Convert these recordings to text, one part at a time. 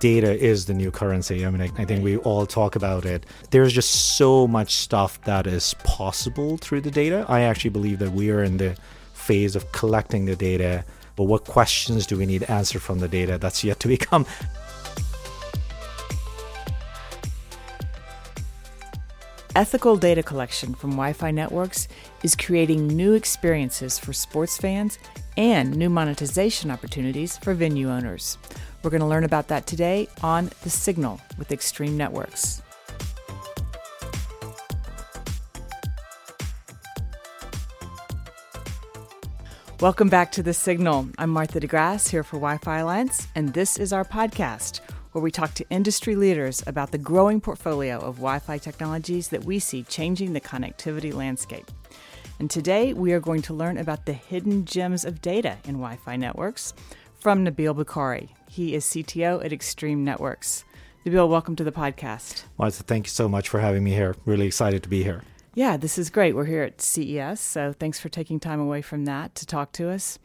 data is the new currency. I mean, I, I, think we all talk about it. There's just so much stuff that is possible through the data. I actually believe that we are in the phase of collecting the data, but what questions do we need answered from the data? That's yet to become. Ethical data collection from Wi Fi networks is creating new experiences for sports fans and new monetization opportunities for venue owners. We're going to learn about that today on The Signal with Extreme Networks. Welcome back to The Signal. I'm Martha DeGrasse here for Wi Fi Alliance, and this is our podcast where we talk to industry leaders about the growing portfolio of Wi Fi technologies that we see changing the connectivity landscape. And today we are going to learn about the hidden gems of data in Wi Fi networks from Nabil Bukhari. He is CTO at Extreme Networks. Nabil, welcome to the podcast. Martha, thank you so much for having me here. Really excited to be here. Yeah, this is great. We're here at CES, so thanks for taking time away from that to talk to us.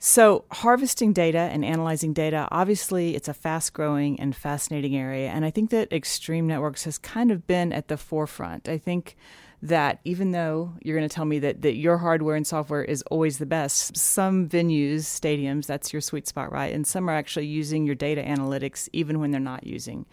So, harvesting data and analyzing data, obviously, it's a fast growing and fascinating area. And I think that Extreme Networks has kind of been at the forefront. I think that even though you're going to tell me that, that your hardware and software is always the best, some venues, stadiums, that's your sweet spot, right? And some are actually using your data analytics even when they're not using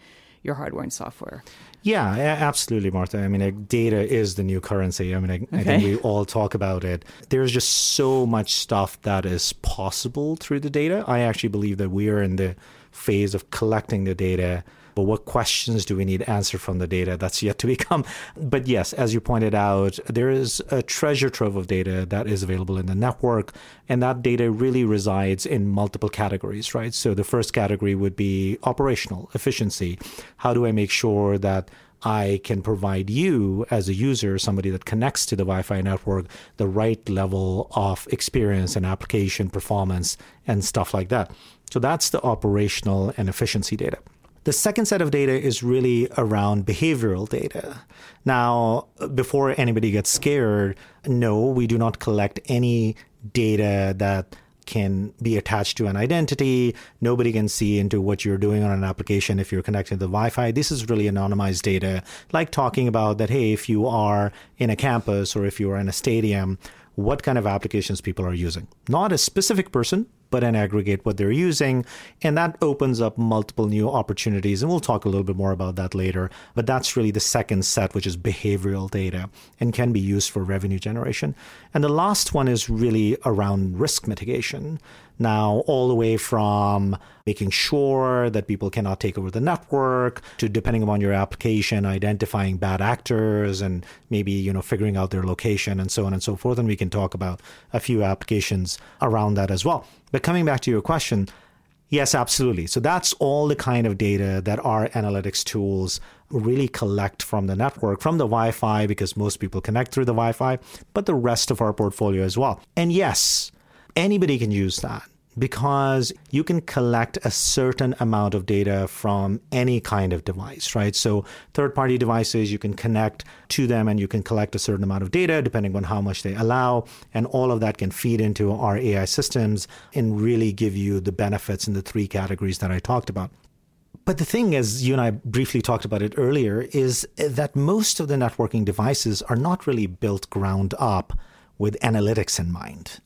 your hardware and software. Yeah, absolutely, Martha. I mean, data is the new currency. I mean, I, okay. I, think we all talk about it. There's just so much stuff that is possible through the data. I actually believe that we are in the phase of collecting the data but what questions do we need answered from the data? That's yet to become. But yes, as you pointed out, there is a treasure trove of data that is available in the network, and that data really resides in multiple categories, right? So the first category would be operational efficiency. How do I make sure that I can provide you as a user, somebody that connects to the Wi Fi network, the right level of experience and application performance and stuff like that. So that's the operational and efficiency data. The second set of data is really around behavioral data. Now, before anybody gets scared, no, we do not collect any data that can be attached to an identity. Nobody can see into what you're doing on an application if you're connected to the Wi Fi. This is really anonymized data, like talking about that, hey, if you are in a campus or if you are in a stadium, what kind of applications people are using. Not a specific person, but then aggregate what they're using. And that opens up multiple new opportunities. And we'll talk a little bit more about that later. But that's really the second set, which is behavioral data and can be used for revenue generation. And the last one is really around risk mitigation. Now, all the way from making sure that people cannot take over the network to depending upon your application, identifying bad actors and maybe, you know, figuring out their location and so on and so forth. And we can talk about a few applications around that as well. But coming back to your question, yes, absolutely. So that's all the kind of data that our analytics tools really collect from the network, from the Wi Fi, because most people connect through the Wi Fi, but the rest of our portfolio as well. And yes, anybody can use that because you can collect a certain amount of data from any kind of device, right? So, third party devices, you can connect to them and you can collect a certain amount of data depending on how much they allow. And all of that can feed into our AI systems and really give you the benefits in the three categories that I talked about. But the thing, as you and I briefly talked about it earlier, is that most of the networking devices are not really built ground up with analytics in mind.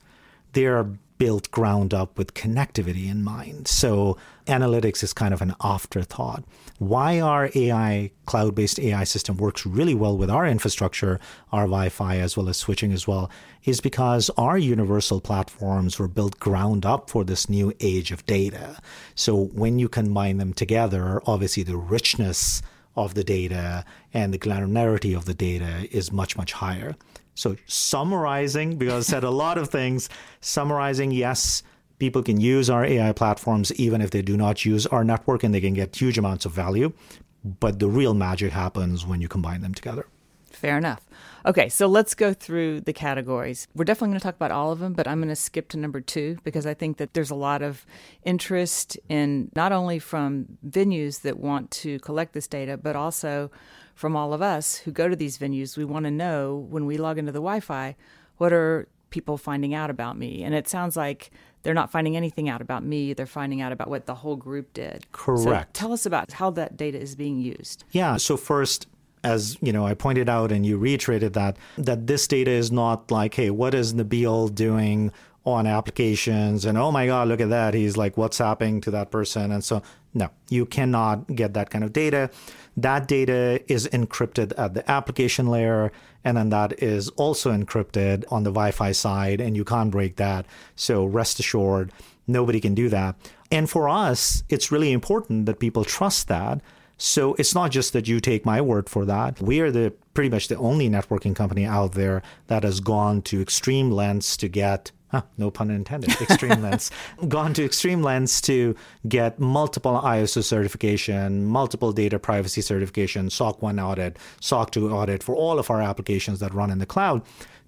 They're built ground up with connectivity in mind. So analytics is kind of an afterthought. Why our AI, cloud based AI system works really well with our infrastructure, our Wi Fi, as well as switching as well, is because our universal platforms were built ground up for this new age of data. So when you combine them together, obviously the richness of the data and the granularity of the data is much, much higher. So summarizing, because I said a lot of things, summarizing, yes, people can use our AI platforms even if they do not use our network and they can get huge amounts of value. But the real magic happens when you combine them together. Fair enough. Okay, so let's go through the categories. We're definitely going to talk about all of them, but I'm going to skip to number two because I think that there's a lot of interest in not only from venues that want to collect this data, but also from all of us who go to these venues, we want to know when we log into the Wi Fi, what are people finding out about me. And it sounds like they're not finding anything out about me, they're finding out about what the whole group did. Correct. So tell us about how that data is being used. Yeah, so first as you know, I pointed out and you reiterated that that this data is not like, hey, what is Nabil doing on applications and oh my god, look at that. He's like what's happening to that person and so no, you cannot get that kind of data. That data is encrypted at the application layer, and then that is also encrypted on the Wi Fi side, and you can't break that. So rest assured, nobody can do that. And for us, it's really important that people trust that. So it's not just that you take my word for that. We are the pretty much the only networking company out there that has gone to extreme lengths to get Huh, no pun intended. Extreme lengths. Gone to extreme lengths to get multiple ISO certification, multiple data privacy certification, SOC 1 audit, SOC 2 audit for all of our applications that run in the cloud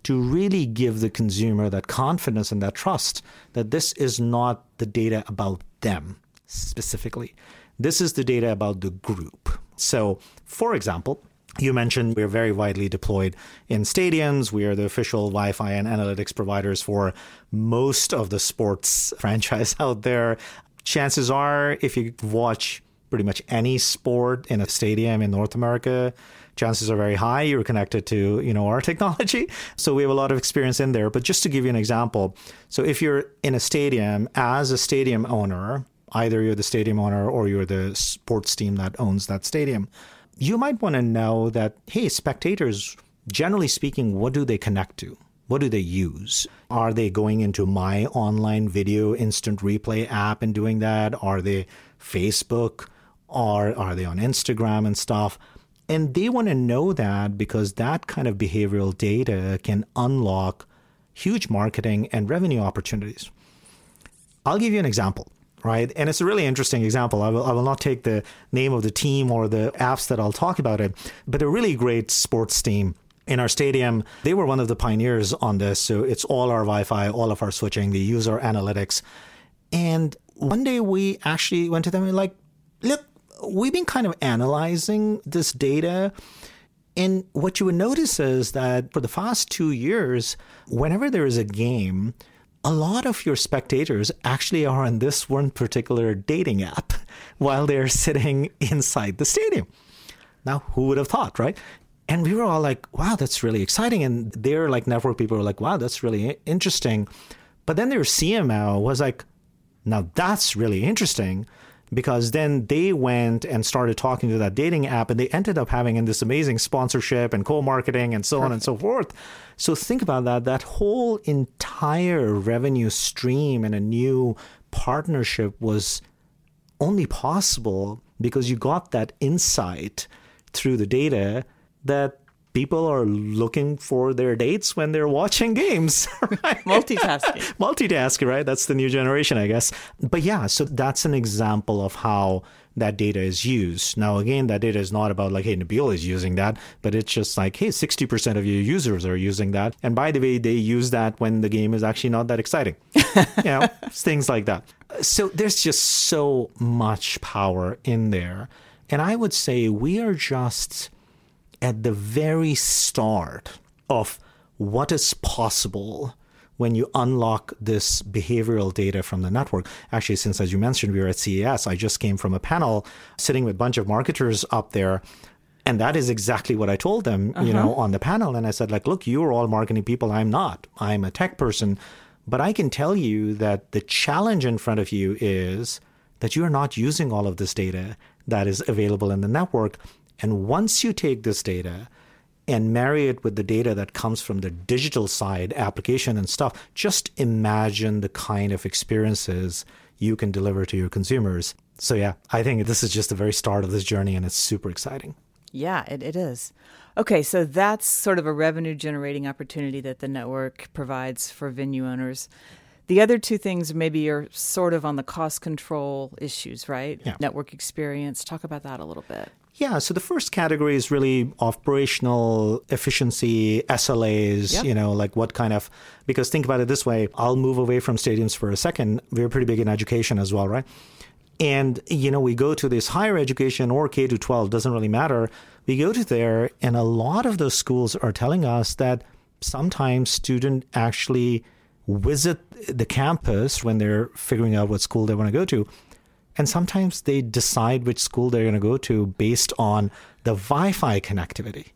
to really give the consumer that confidence and that trust that this is not the data about them specifically. This is the data about the group. So, for example, you mentioned we're very widely deployed in stadiums. We are the official Wi Fi and analytics providers for most of the sports franchise out there. Chances are, if you watch pretty much any sport in a stadium in North America, chances are very high you're connected to you know our technology so we have a lot of experience in there but just to give you an example so if you're in a stadium as a stadium owner either you're the stadium owner or you're the sports team that owns that stadium you might want to know that, hey, spectators, generally speaking, what do they connect to? What do they use? Are they going into my online video instant replay app and doing that? Are they Facebook? Or are they on Instagram and stuff? And they want to know that because that kind of behavioral data can unlock huge marketing and revenue opportunities. I'll give you an example right? And it's a really interesting example. I will, I will not take the name of the team or the apps that I'll talk about it, but a really great sports team in our stadium. They were one of the pioneers on this. So it's all our Wi Fi, all of our switching, the user analytics. And one day we actually went to them and like, look, we've been kind of analyzing this data. And what you would notice is that for the past two years, whenever there is a game, a lot of your spectators actually are on this one particular dating app while they're sitting inside the stadium. Now, who would have thought, right? And we were all like, wow, that's really exciting. And they're like network people were like, wow, that's really interesting. But then their CMO was like, now that's really interesting because then they went and started talking to that dating app and they ended up having in this amazing sponsorship and co-marketing and so Perfect. on and so forth. So think about that. That whole entire revenue stream and a new partnership was only possible because you got that insight through the data that people are looking for their dates when they're watching games. Right? Multitasking. Multitasking, right? That's the new generation, I guess. But yeah, so that's an example of how that data is used. Now, again, that data is not about like, hey, Nabil is using that, but it's just like, hey, 60% of your users are using that. And by the way, they use that when the game is actually not that exciting. you know, things like that. So there's just so much power in there. And I would say we are just at the very start of what is possible when you unlock this behavioral data from the network. Actually, since as you mentioned, we were at CES, I just came from a panel sitting with a bunch of marketers up there. And that is exactly what I told them, uh-huh. you know, on the panel. And I said, like, look, you're all marketing people. I'm not. I'm a tech person. But I can tell you that the challenge in front of you is that you are not using all of this data that is available in the network. And once you take this data and marry it with the data that comes from the digital side, application and stuff, just imagine the kind of experiences you can deliver to your consumers. So, yeah, I think this is just the very start of this journey and it's super exciting. Yeah, it, it is. Okay, so that's sort of a revenue generating opportunity that the network provides for venue owners. The other two things maybe are sort of on the cost control issues, right? Yeah. Network experience. Talk about that a little bit. Yeah, so the first category is really operational efficiency, SLAs, yep. you know, like what kind of, because think about it this way I'll move away from stadiums for a second. We're pretty big in education as well, right? And, you know, we go to this higher education or K to 12, doesn't really matter. We go to there, and a lot of those schools are telling us that sometimes student actually visit the campus when they're figuring out what school they want to go to. And sometimes they decide which school they're going to go to based on the Wi Fi connectivity.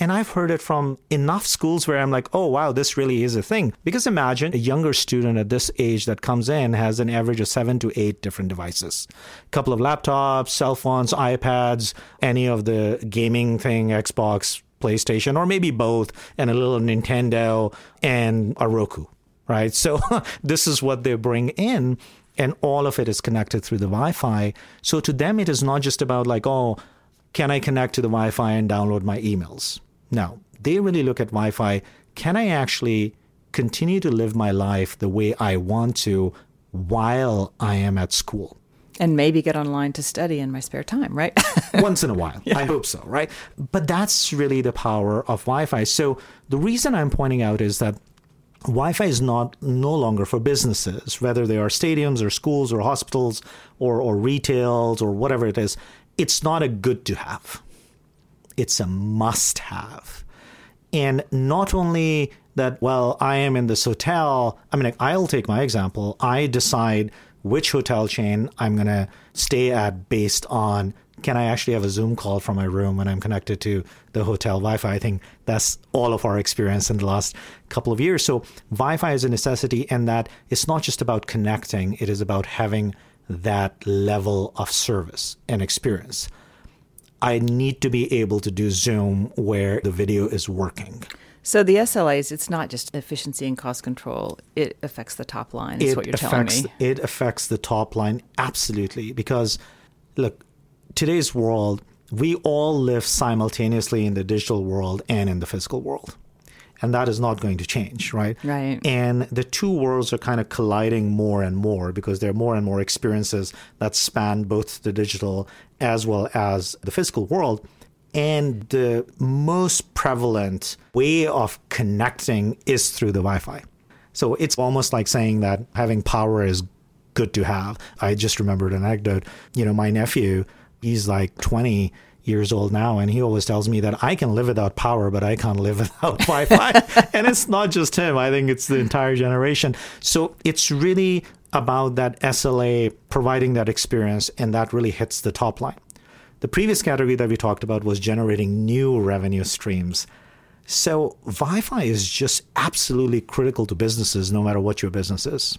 And I've heard it from enough schools where I'm like, oh, wow, this really is a thing. Because imagine a younger student at this age that comes in has an average of seven to eight different devices a couple of laptops, cell phones, iPads, any of the gaming thing, Xbox, PlayStation, or maybe both, and a little Nintendo and a Roku, right? So this is what they bring in. And all of it is connected through the Wi Fi. So to them, it is not just about like, oh, can I connect to the Wi Fi and download my emails? No, they really look at Wi Fi. Can I actually continue to live my life the way I want to while I am at school? And maybe get online to study in my spare time, right? Once in a while. Yeah. I hope so, right? But that's really the power of Wi Fi. So the reason I'm pointing out is that Wi-Fi is not no longer for businesses, whether they are stadiums or schools or hospitals or or retails or whatever it is. It's not a good to have it's a must have. And not only that, well, I am in this hotel. I mean, I'll take my example. I decide which hotel chain I'm going to stay at based on can I actually have a Zoom call from my room when I'm connected to the hotel Wi Fi? I think that's all of our experience in the last couple of years. So, Wi Fi is a necessity, and that it's not just about connecting, it is about having that level of service and experience. I need to be able to do Zoom where the video is working. So the SLAs, it's not just efficiency and cost control. It affects the top line. Is it what you're affects, telling me. It affects the top line absolutely because, look, today's world, we all live simultaneously in the digital world and in the physical world and that is not going to change, right? Right. And the two worlds are kind of colliding more and more because there are more and more experiences that span both the digital as well as the physical world. And the most prevalent way of connecting is through the Wi Fi. So it's almost like saying that having power is good to have. I just remembered an anecdote. You know, my nephew, he's like 20 years old now, and he always tells me that I can live without power, but I can't live without Wi Fi. and it's not just him, I think it's the entire generation. So it's really about that SLA providing that experience, and that really hits the top line. The previous category that we talked about was generating new revenue streams. So Wi Fi is just absolutely critical to businesses, no matter what your business is.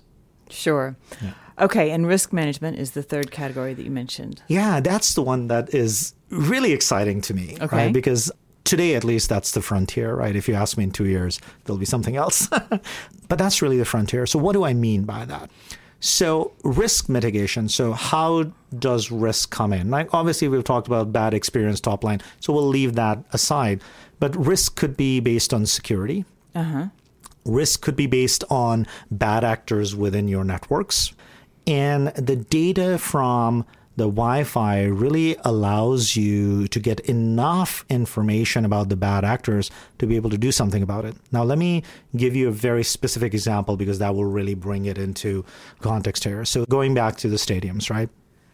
Sure. Yeah. Okay, and risk management is the third category that you mentioned. Yeah, that's the one that is really exciting to me, okay. right? Because today, at least, that's the frontier, right? If you ask me in two years, there'll be something else. but that's really the frontier. So, what do I mean by that? So, risk mitigation. So, how does risk come in? Like, obviously, we've talked about bad experience top line. So, we'll leave that aside. But risk could be based on security. Uh-huh. Risk could be based on bad actors within your networks. And the data from the Wi Fi really allows you to get enough information about the bad actors to be able to do something about it. Now, let me give you a very specific example because that will really bring it into context here. So, going back to the stadiums, right?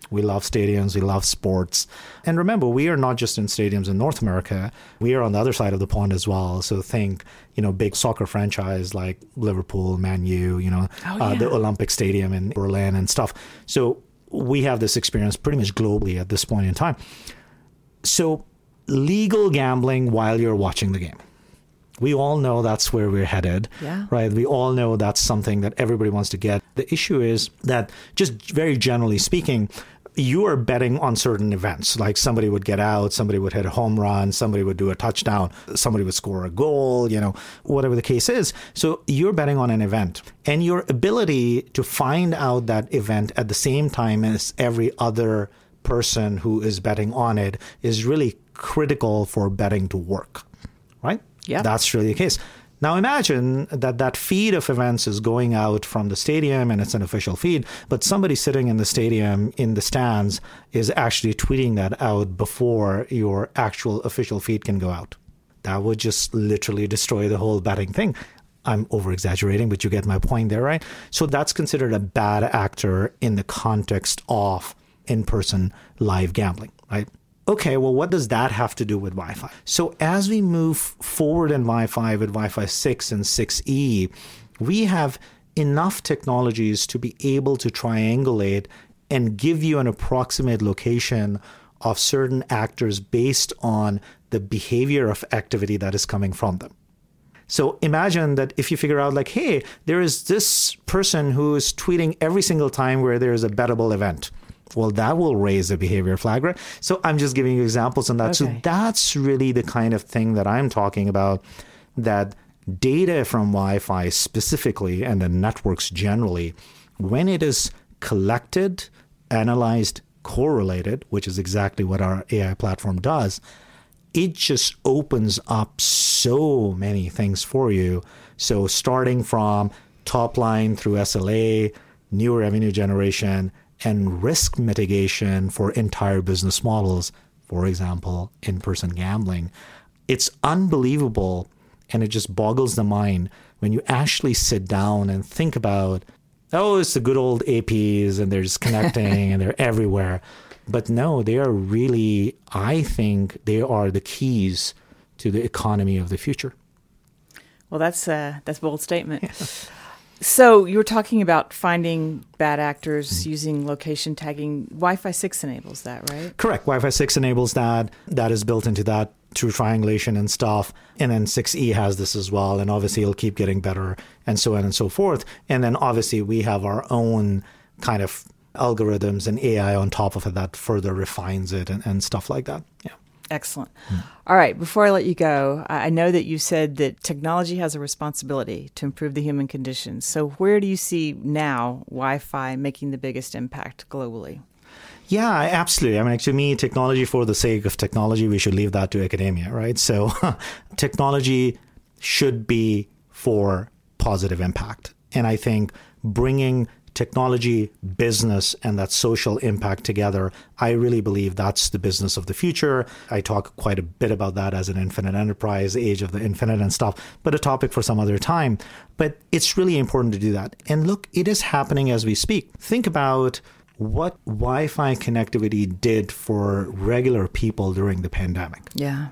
We love stadiums, we love sports. And remember, we are not just in stadiums in North America, we are on the other side of the pond as well. So think, you know, big soccer franchise like Liverpool, Man U, you know, oh, yeah. uh, the Olympic Stadium in Berlin and stuff. So we have this experience pretty much globally at this point in time. So legal gambling while you're watching the game. We all know that's where we're headed, yeah. right? We all know that's something that everybody wants to get. The issue is that, just very generally speaking, you are betting on certain events. Like somebody would get out, somebody would hit a home run, somebody would do a touchdown, somebody would score a goal, you know, whatever the case is. So you're betting on an event. And your ability to find out that event at the same time as every other person who is betting on it is really critical for betting to work, right? Yeah. That's really the case. Now imagine that that feed of events is going out from the stadium and it's an official feed, but somebody sitting in the stadium in the stands is actually tweeting that out before your actual official feed can go out. That would just literally destroy the whole betting thing. I'm over exaggerating, but you get my point there, right? So that's considered a bad actor in the context of in person live gambling, right? Okay, well, what does that have to do with Wi Fi? So, as we move forward in Wi Fi with Wi Fi 6 and 6E, we have enough technologies to be able to triangulate and give you an approximate location of certain actors based on the behavior of activity that is coming from them. So imagine that if you figure out, like, hey, there is this person who is tweeting every single time where there is a bettable event. Well, that will raise a behavior flag, right? So I'm just giving you examples on that. Okay. So that's really the kind of thing that I'm talking about that data from Wi Fi specifically and the networks generally, when it is collected, analyzed, correlated, which is exactly what our AI platform does, it just opens up so many things for you. So, starting from top line through SLA, new revenue generation, and risk mitigation for entire business models, for example, in person gambling, it's unbelievable and it just boggles the mind when you actually sit down and think about, oh, it's the good old APs and they're just connecting and they're everywhere. But no, they are really, I think, they are the keys to the economy of the future. Well, that's a, that's a bold statement. So you were talking about finding bad actors mm-hmm. using location tagging. Wi-Fi six enables that, right? Correct. Wi-Fi six enables that. That is built into that through triangulation and stuff. And then 6E has this as well. And obviously it'll keep getting better and so on and so forth. And then obviously we have our own kind of algorithms and AI on top of it that further refines it and, and stuff like that. Yeah. Excellent. Mm. All right. Before I let you go, I know that you said that technology has a responsibility to improve the human condition. So, where do you see now Wi Fi making the biggest impact globally? Yeah, absolutely. I mean, to me, technology for the sake of technology, we should leave that to academia, right? So, technology should be for positive impact. And I think bringing technology, business, and that social impact together, I really believe that's the business of the future. I talk quite a bit about that as an infinite enterprise, age of the infinite and stuff, but a topic for some other time. But it's really important to do that. And look, it is happening as we speak. Think about what Wi Fi connectivity did for regular people during the pandemic. Yeah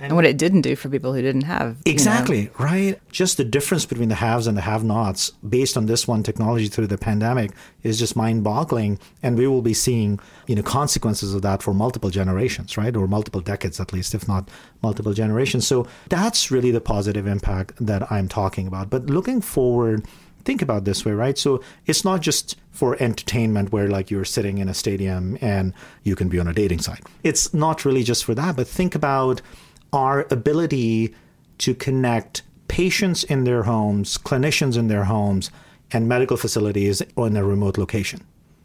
and what it didn't do for people who didn't have exactly you know. right just the difference between the haves and the have-nots based on this one technology through the pandemic is just mind-boggling and we will be seeing you know consequences of that for multiple generations right or multiple decades at least if not multiple generations so that's really the positive impact that i'm talking about but looking forward think about this way, right? So it's not just for entertainment where like you're sitting in a stadium and you can be on a dating site. It's not really just for that, but think about our ability to connect patients in their homes, clinicians in their homes, and medical facilities in a remote location.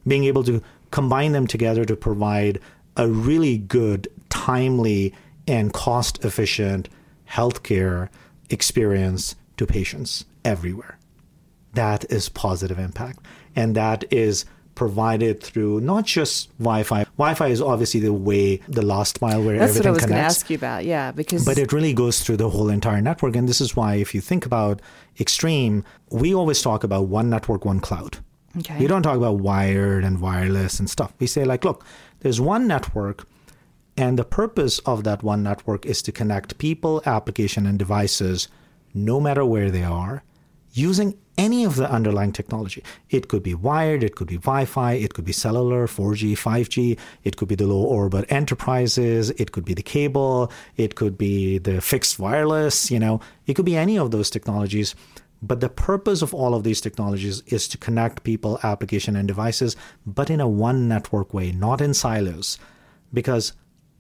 Being able to combine them together to provide a really good, timely, and cost efficient healthcare experience to patients everywhere. That is positive impact. And that is provided through not just Wi-Fi. Wi-Fi is obviously the way, the last mile where That's everything what I was going to ask you about. Yeah, because but it really goes through the whole entire network, and this is why if you think about Extreme, we always talk about one network, one cloud. Okay. We don't talk about wired and wireless and stuff. We say like, look, there's one network. And the purpose of that one network is to connect people, application, and devices no matter where they are using any of the underlying technology. It could be wired, it could be Wi Fi, it could be cellular, 4G, 5G, it could be the low orbit enterprises, it could be the cable, it could be the fixed wireless, you know, it could be any of those technologies. But the purpose of all of these technologies is to connect people, application, and devices, but in a one network way, not in silos. Because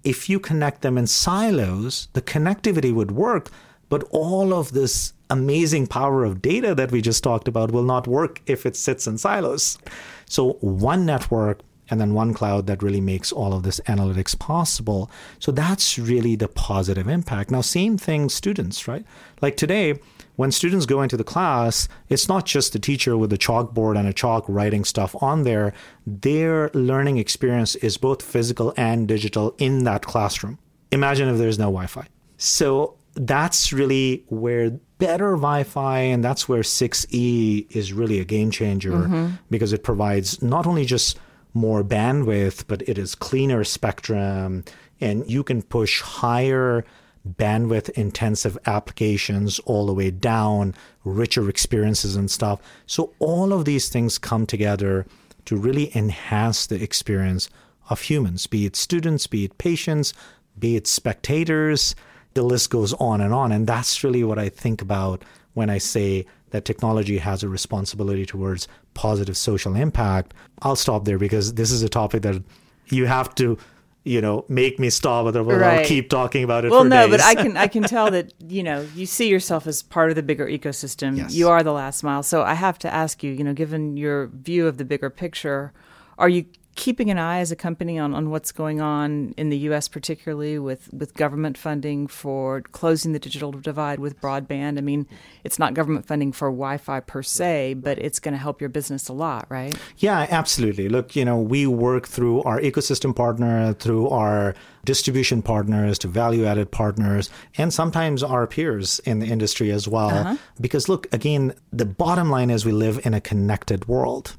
if you connect them in silos, the connectivity would work, but all of this amazing power of data that we just talked about will not work if it sits in silos. So, one network and then one cloud that really makes all of this analytics possible. So, that's really the positive impact. Now, same thing, students, right? Like today, when students go into the class, it's not just the teacher with a chalkboard and a chalk writing stuff on there. Their learning experience is both physical and digital in that classroom. Imagine if there's no Wi Fi. So that's really where better Wi-Fi, and that's where 6E is really a game changer mm-hmm. because it provides not only just more bandwidth, but it is cleaner spectrum, and you can push higher bandwidth intensive applications all the way down, richer experiences and stuff. So all of these things come together to really enhance the experience of humans, be it students, be it patients, be it spectators. The list goes on and on. And that's really what I think about when I say that technology has a responsibility towards positive social impact. I'll stop there because this is a topic that you have to you know make me stop but right. I'll keep talking about it well no days. but I can I can tell that you know you see yourself as part of the bigger ecosystem yes. you are the last mile so I have to ask you you know given your view of the bigger picture are you keeping an eye as a company on, on what's going on in the U.S., particularly with, with government funding for closing the digital divide with broadband. I mean, it's not government funding for Wi Fi per se, but it's going to help your business a lot, right? Yeah, absolutely. Look, you know, we work through our ecosystem partner, through our distribution partners to value added partners, and sometimes our peers in the industry as well. Uh-huh. Because, look, again, the bottom line is we live in a connected world.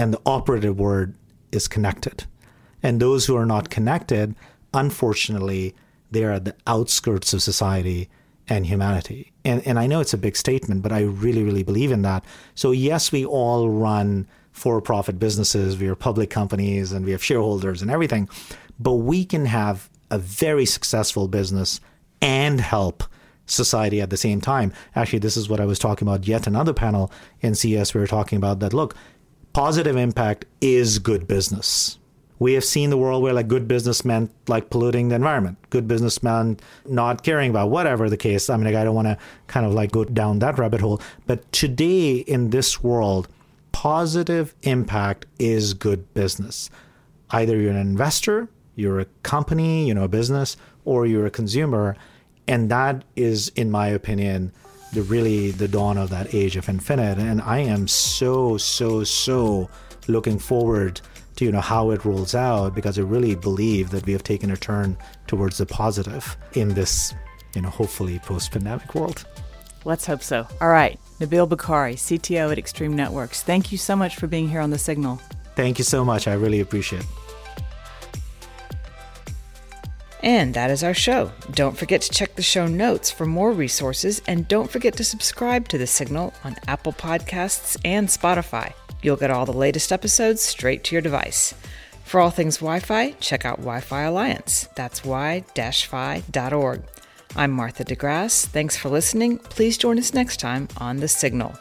And the operative word is connected. And those who are not connected, unfortunately, they are at the outskirts of society and humanity. And, and I know it's a big statement, but I really, really believe in that. So, yes, we all run for profit businesses, we are public companies, and we have shareholders and everything, but we can have a very successful business and help society at the same time. Actually, this is what I was talking about yet another panel in CES. We were talking about that. Look, positive impact is good business. We have seen the world where like good business meant like polluting the environment, good business meant not caring about whatever the case. I mean, like, I don't want to kind of like go down that rabbit hole. But today in this world, positive impact is good business. Either you're an investor, you're a company, you know, a business, or you're a consumer. And that is, in my opinion, the really the dawn of that age of infinite. And i am so so so looking forward to you know how it rolls out because i really believe that we have taken a turn towards the positive in this you know hopefully post-pandemic world. Let's hope so. All right. Nabil bukhari cto at extreme networks. Thank you so much for being here on the signal. Thank you so much. I really appreciate it and that is our show. Don't forget to check the show notes for more resources, and don't forget to subscribe to The Signal on Apple Podcasts and Spotify. You'll get all the latest episodes straight to your device. For all things Wi Fi, check out Wi Fi Alliance. That's wi-fi.org. I'm Martha DeGrasse. Thanks for listening. Please join us next time on The Signal.